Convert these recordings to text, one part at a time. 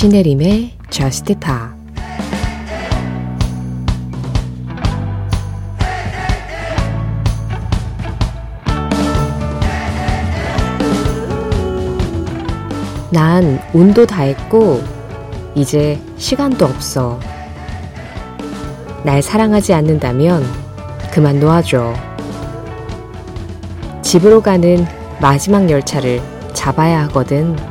신혜림의 Just Pop 난 운도 다 했고 이제 시간도 없어. 날 사랑하지 않는다면 그만 놓아줘. 집으로 가는 마지막 열차를 잡아야 하거든.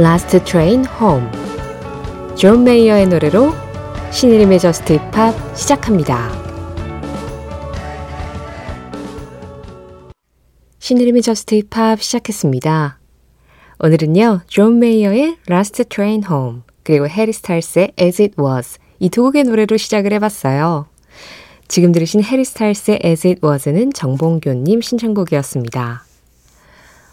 Last Train Home 존 메이어의 노래로 신의림의 저스트 힙합 시작합니다. 신혜림의 Just Pop 시작했습니다. 오늘은요, 존 메이어의 Last Train Home 그리고 해리 스타일스의 As It Was 이 두 곡의 노래로 시작을 해봤어요. 지금 들으신 해리 스타일스의 As It Was는 정봉교님 신청곡이었습니다.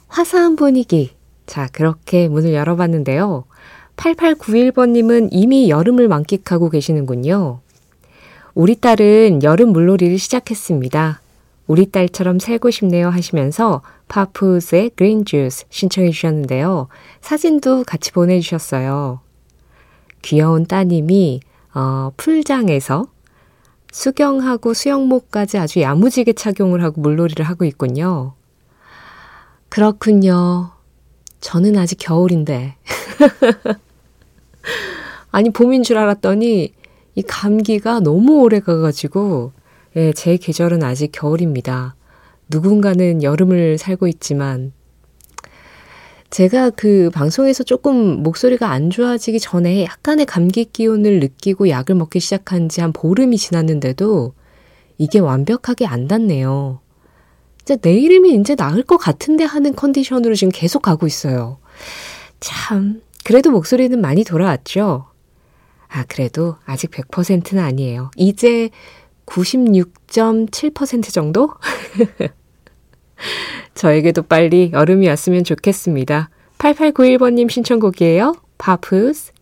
화사한 분위기. 자, 그렇게 문을 열어봤는데요. 8891번님은 이미 여름을 만끽하고 계시는군요. 우리 딸은 여름 물놀이를 시작했습니다. 우리 딸처럼 살고 싶네요 하시면서 파푸스의 그린 주스 신청해 주셨는데요. 사진도 같이 보내주셨어요. 귀여운 따님이 어, 풀장에서 수경하고 수영복까지 아주 야무지게 착용을 하고 물놀이를 하고 있군요. 그렇군요. 저는 아직 겨울인데. 아니, 봄인 줄 알았더니 이 감기가 너무 오래 가가지고, 예, 제 계절은 아직 겨울입니다. 누군가는 여름을 살고 있지만, 제가 그 방송에서 조금 목소리가 안 좋아지기 전에 약간의 감기 기운을 느끼고 약을 먹기 시작한 지 한 보름이 지났는데도 이게 완벽하게 안 닿네요. 이제 내일이면 이제 나을 것 같은데 하는 컨디션으로 지금 계속 가고 있어요. 참, 그래도 목소리는 많이 돌아왔죠? 아, 그래도 아직 100%는 아니에요. 이제 96.7% 정도? 저에게도 빨리 여름이 왔으면 좋겠습니다. 8891번님 신청곡이에요. 파푸스,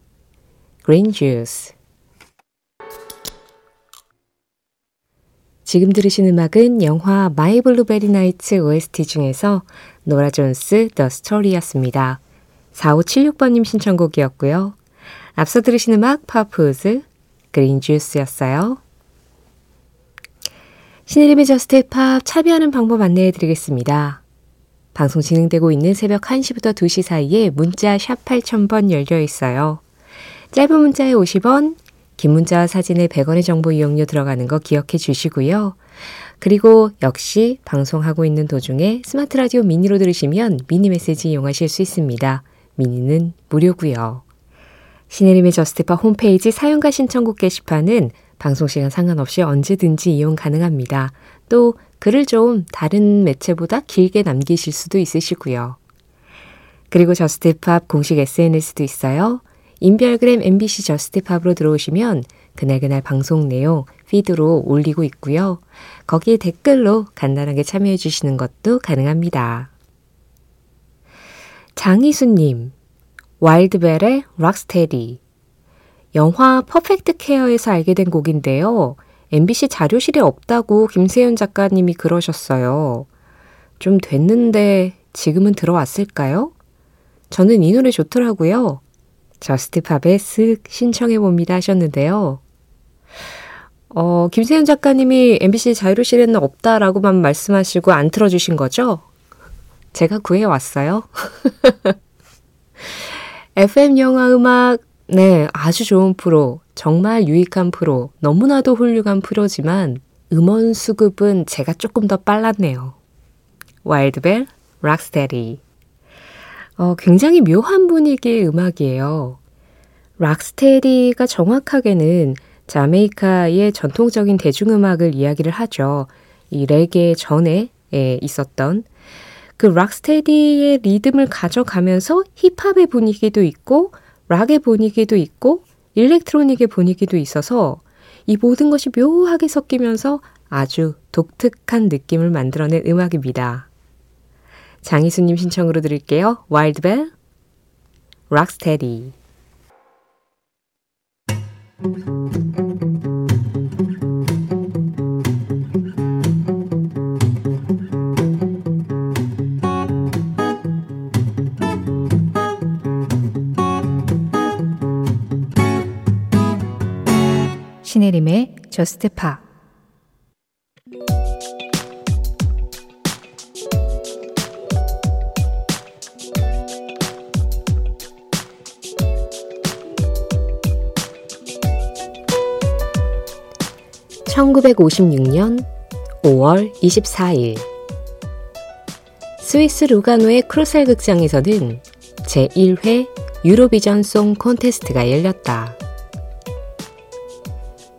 Green Juice. 지금 들으신 음악은 영화 My Blueberry Nights OST 중에서 노라 존스 The Story였습니다. 4576번님 신청곡이었고요. 앞서 들으신 음악 파푸즈 Green Juice였어요. 신혜림의 Just Pop 참여하는 방법 안내해 드리겠습니다. 방송 진행되고 있는 새벽 1시부터 2시 사이에 문자 샵 8000번 열려 있어요. 짧은 문자에 50원, 긴 문자와 사진에 100원의 정보 이용료 들어가는 거 기억해 주시고요. 그리고 역시 방송하고 있는 도중에 스마트 라디오 미니로 들으시면 미니 메시지 이용하실 수 있습니다. 미니는 무료고요. 신혜림의 Just Pop 홈페이지 사연과 신청곡 게시판은 방송 시간 상관없이 언제든지 이용 가능합니다. 또 글을 좀 다른 매체보다 길게 남기실 수도 있으시고요. 그리고 Just Pop 공식 SNS도 있어요. 인별그램 MBC Just Pop으로 들어오시면 그날그날 방송 내용 피드로 올리고 있고요. 거기에 댓글로 간단하게 참여해 주시는 것도 가능합니다. 장희수님, 와일드벨의 락스테디. 영화 퍼펙트 케어에서 알게 된 곡인데요. MBC 자료실에 없다고 김세윤 작가님이 그러셨어요. 좀 됐는데 지금은 들어왔을까요? 저는 이 노래 좋더라고요. 저스트팝에 쓱 신청해봅니다 하셨는데요. 어, 김세윤 작가님이 MBC 자료실에는 없다라고만 말씀하시고 안 틀어주신 거죠? 제가 구해왔어요. FM 영화 음악, 네, 아주 좋은 프로, 정말 유익한 프로, 너무나도 훌륭한 프로지만 음원 수급은 제가 조금 더 빨랐네요. 와일드벨, 락스테디. 어, 굉장히 묘한 분위기의 음악이에요. 락스테디가 정확하게는 자메이카의 전통적인 대중음악을 이야기를 하죠. 이 레게 전에 예, 있었던 그 락스테디의 리듬을 가져가면서 힙합의 분위기도 있고 락의 분위기도 있고 일렉트로닉의 분위기도 있어서 이 모든 것이 묘하게 섞이면서 아주 독특한 느낌을 만들어낸 음악입니다. 장희수님 신청으로 드릴게요. 와일드벨, 락스테디. 신혜림의 저스트 파 (1956년 5월 24일) 스위스 루가노의 크루셀 극장에서는 제1회 유로비전 송 콘테스트가 열렸다.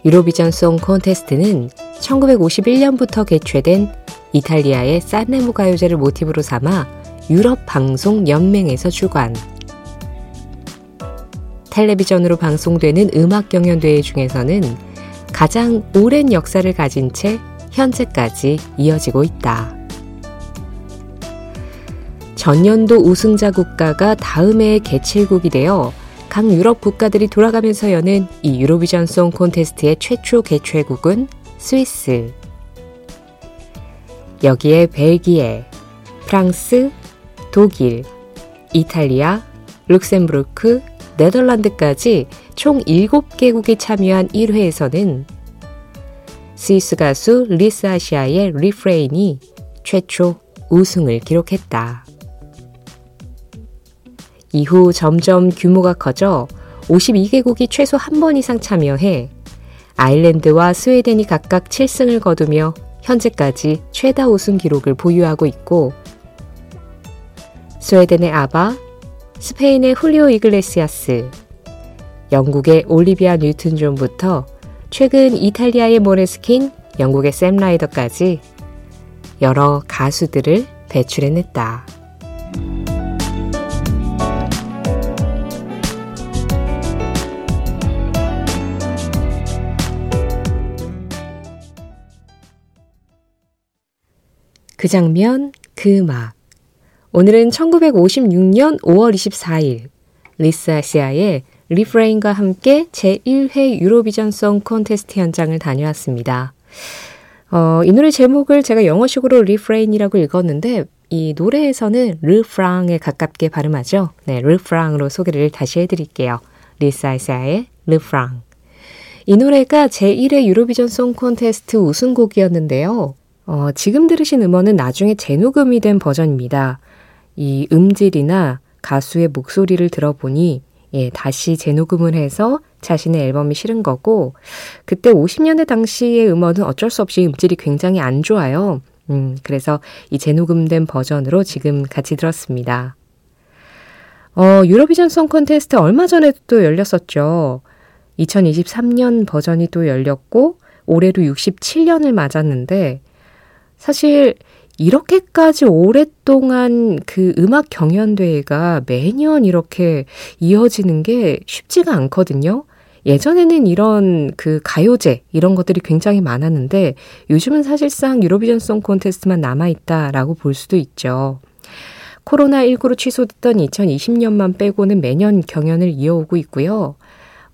유로비전 송 콘테스트는 1951년부터 개최된 이탈리아의 산네모 가요제를 모티브로 삼아 유럽 방송 연맹에서 주관. 텔레비전으로 방송되는 음악 경연대회 중에서는 가장 오랜 역사를 가진 채 현재까지 이어지고 있다. 전년도 우승자 국가가 다음 해의 개최국이 되어 각 유럽 국가들이 돌아가면서 여는 이 유로비전 송 콘테스트의 최초 개최국은 스위스. 여기에 벨기에, 프랑스, 독일, 이탈리아, 룩셈부르크, 네덜란드까지 총 7개국이 참여한 1회에서는 스위스 가수 리스 아시아의 Refrain이 최초 우승을 기록했다. 이후 점점 규모가 커져 52개국이 최소 한 번 이상 참여해 아일랜드와 스웨덴이 각각 7승을 거두며 현재까지 최다 우승 기록을 보유하고 있고 스웨덴의 아바, 스페인의 훌리오 이글레시아스, 영국의 올리비아 뉴튼 존부터 최근 이탈리아의 모레스킨, 영국의 샘 라이더까지 여러 가수들을 배출해냈다. 그 장면, 그 음악. 오늘은 1956년 5월 24일 리스 아시아의 Refrain과 함께 제1회 유로비전 송 콘테스트 현장을 다녀왔습니다. 어, 이 노래 제목을 제가 영어식으로 Refrain이라고 읽었는데 이 노래에서는 Refrain에 가깝게 발음하죠. 네, Refrain으로 소개를 다시 해드릴게요. 아시아의 Refrain. 이 노래가 제1회 유로비전 송 콘테스트 우승곡이었는데요. 어, 지금 들으신 음원은 나중에 재녹음이 된 버전입니다. 이 음질이나 가수의 목소리를 들어보니 예, 다시 재녹음을 해서 자신의 앨범이 실은 거고 그때 50년대 당시의 음원은 어쩔 수 없이 음질이 굉장히 안 좋아요. 음, 그래서 이 재녹음된 버전으로 지금 같이 들었습니다. 어, 유로비전 송 콘테스트 얼마 전에도 또 열렸었죠. 2023년 버전이 또 열렸고 올해로 67년을 맞았는데 사실 이렇게까지 오랫동안 그 음악 경연대회가 매년 이렇게 이어지는 게 쉽지가 않거든요. 예전에는 이런 그 가요제 이런 것들이 굉장히 많았는데 요즘은 사실상 유로비전 송 콘테스트만 남아있다라고 볼 수도 있죠. 코로나19로 취소됐던 2020년만 빼고는 매년 경연을 이어오고 있고요.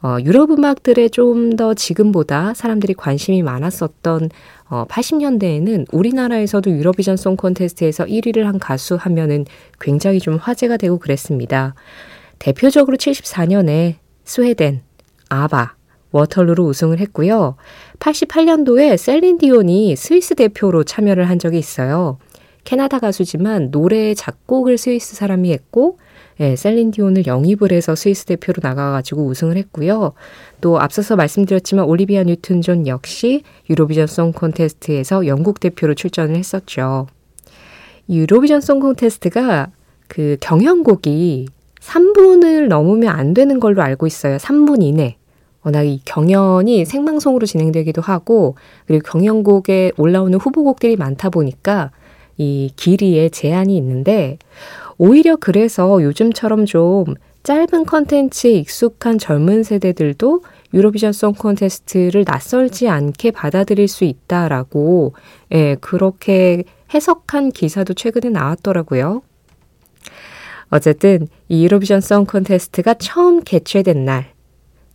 어, 유럽 음악들에 좀 더 지금보다 사람들이 관심이 많았었던 어, 80년대에는 우리나라에서도 유로비전 송 콘테스트에서 1위를 한 가수 하면은 굉장히 좀 화제가 되고 그랬습니다. 대표적으로 74년에 스웨덴, 아바, Waterloo로 우승을 했고요. 88년도에 셀린 디온이 스위스 대표로 참여를 한 적이 있어요. 캐나다 가수지만 노래 작곡을 스위스 사람이 했고 예, 셀린 디온을 영입을 해서 스위스 대표로 나가가지고 우승을 했고요. 또 앞서서 말씀드렸지만 올리비아 뉴튼 존 역시 유로비전 송 콘테스트에서 영국 대표로 출전을 했었죠. 유로비전 송 콘테스트가 그 경연곡이 3분을 넘으면 안 되는 걸로 알고 있어요. 3분 이내. 워낙 이 경연이 생방송으로 진행되기도 하고, 그리고 경연곡에 올라오는 후보곡들이 많다 보니까 이 길이에 제한이 있는데, 오히려 그래서 요즘처럼 좀 짧은 컨텐츠에 익숙한 젊은 세대들도 유로비전 송 콘테스트를 낯설지 않게 받아들일 수 있다라고, 예, 그렇게 해석한 기사도 최근에 나왔더라고요. 어쨌든 이 유로비전 송 콘테스트가 처음 개최된 날,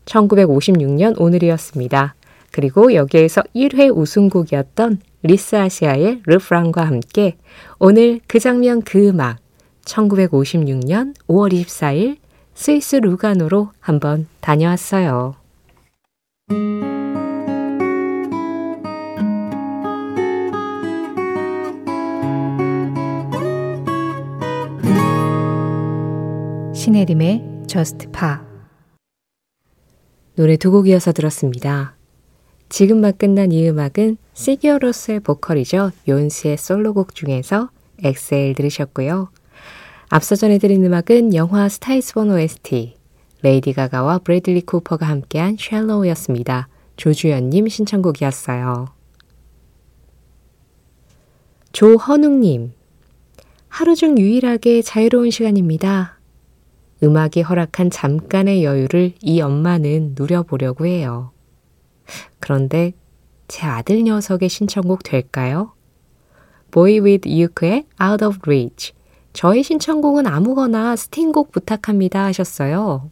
1956년 오늘이었습니다. 그리고 여기에서 1회 우승곡이었던 리스아시아의 르프랑과 함께 오늘 그 장면 그 음악 1956년 5월 24일 스위스 루가노로 한번 다녀왔어요. 신혜림의 Just Pop 노래 두 곡 이어서 들었습니다. 지금 막 끝난 이 음악은 시규어 로스의 보컬이죠. 욘시의 솔로곡 중에서 Exhale 들으셨고요. 앞서 전해드린 음악은 영화 Star Is Born OST 레이디 가가와 브래들리 쿠퍼가 함께한 Shallow였습니다. 조주연님 신청곡이었어요. 조헌웅님, 하루 중 유일하게 자유로운 시간입니다. 음악이 허락한 잠깐의 여유를 이 엄마는 누려보려고 해요. 그런데 제 아들 녀석의 신청곡 될까요? Boy with Uke의 Out of Reach. 저의 신청곡은 아무거나 스팅곡 부탁합니다 하셨어요.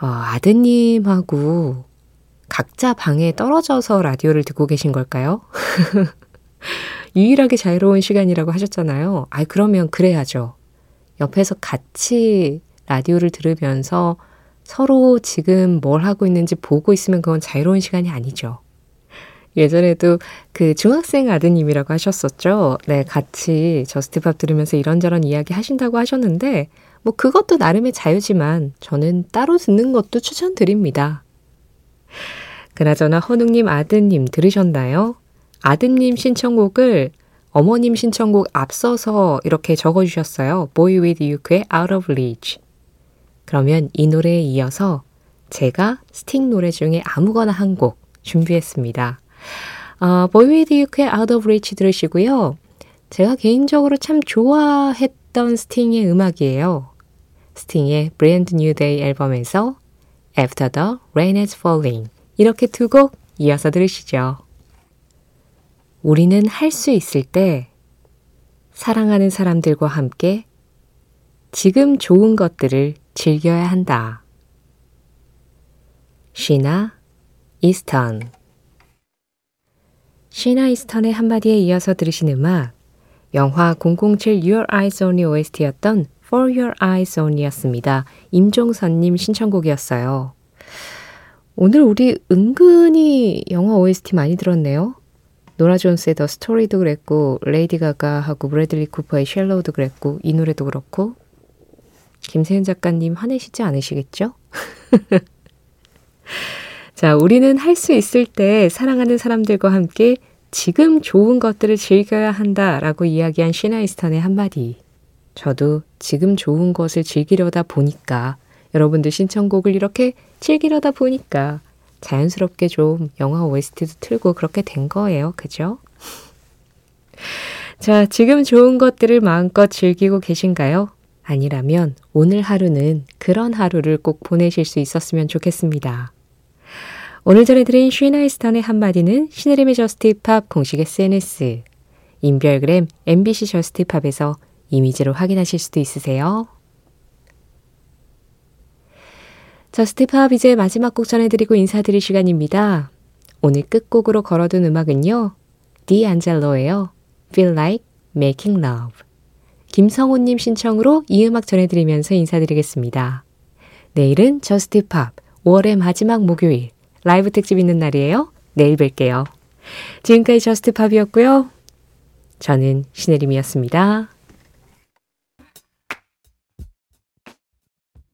어, 아드님하고 각자 방에 떨어져서 라디오를 듣고 계신 걸까요? 유일하게 자유로운 시간이라고 하셨잖아요. 아, 그러면 그래야죠. 옆에서 같이 라디오를 들으면서 서로 지금 뭘 하고 있는지 보고 있으면 그건 자유로운 시간이 아니죠. 예전에도 그 중학생 아드님이라고 하셨었죠. 네, 같이 Just Pop 들으면서 이런저런 이야기 하신다고 하셨는데, 뭐 그것도 나름의 자유지만 저는 따로 듣는 것도 추천드립니다. 그나저나 허웅님 아드님 들으셨나요? 아드님 신청곡을 어머님 신청곡 앞서서 이렇게 적어주셨어요. BoyWithUke의 Out of Reach. 그러면 이 노래에 이어서 제가 스팅 노래 중에 아무거나 한 곡 준비했습니다. 어, You의 Out of Reach 들으시고요. 제가 개인적으로 참 좋아했던 스팅의 음악이에요. 스팅의 Brand New Day 앨범에서 After the Rain Has Fallen 이렇게 두 곡 이어서 들으시죠. 우리는 할 수 있을 때 사랑하는 사람들과 함께 지금 좋은 것들을 즐겨야 한다. 시나 이스턴 시나 이스턴의 한마디에 이어서 들으신 음악 영화 007 Your Eyes Only OST였던 For Your Eyes Only였습니다. 임종선님 신청곡이었어요. 오늘 우리 은근히 영화 OST 많이 들었네요. 노라 존스의 The Story도 그랬고 레이디 가가하고 브래들리 쿠퍼의 Shallow도 그랬고 이 노래도 그렇고 김세윤 작가님 화내시지 않으시겠죠? 자, 우리는 할 수 있을 때 사랑하는 사람들과 함께 지금 좋은 것들을 즐겨야 한다 라고 이야기한 시나 이스턴의 한마디. 저도 지금 좋은 것을 즐기려다 보니까 여러분들 신청곡을 이렇게 즐기려다 보니까 자연스럽게 좀 영화 OST도 틀고 그렇게 된 거예요. 그죠? 자, 지금 좋은 것들을 마음껏 즐기고 계신가요? 아니라면 오늘 하루는 그런 하루를 꼭 보내실 수 있었으면 좋겠습니다. 오늘 전해드린 쉬나이스턴의 한마디는 시네림의 저스티팝 공식 SNS, 인별그램 MBC 저스티팝에서 이미지로 확인하실 수도 있으세요. Just Pop 이제 마지막 곡 전해드리고 인사드릴 시간입니다. 오늘 끝곡으로 걸어둔 음악은요. 디안젤로예요. Feel Like Making Love. 김성호님 신청으로 이 음악 전해드리면서 인사드리겠습니다. 내일은 Just Pop 5월의 마지막 목요일 라이브 특집 있는 날이에요. 내일 뵐게요. 지금까지 Just Pop이었고요. 저는 신혜림이었습니다.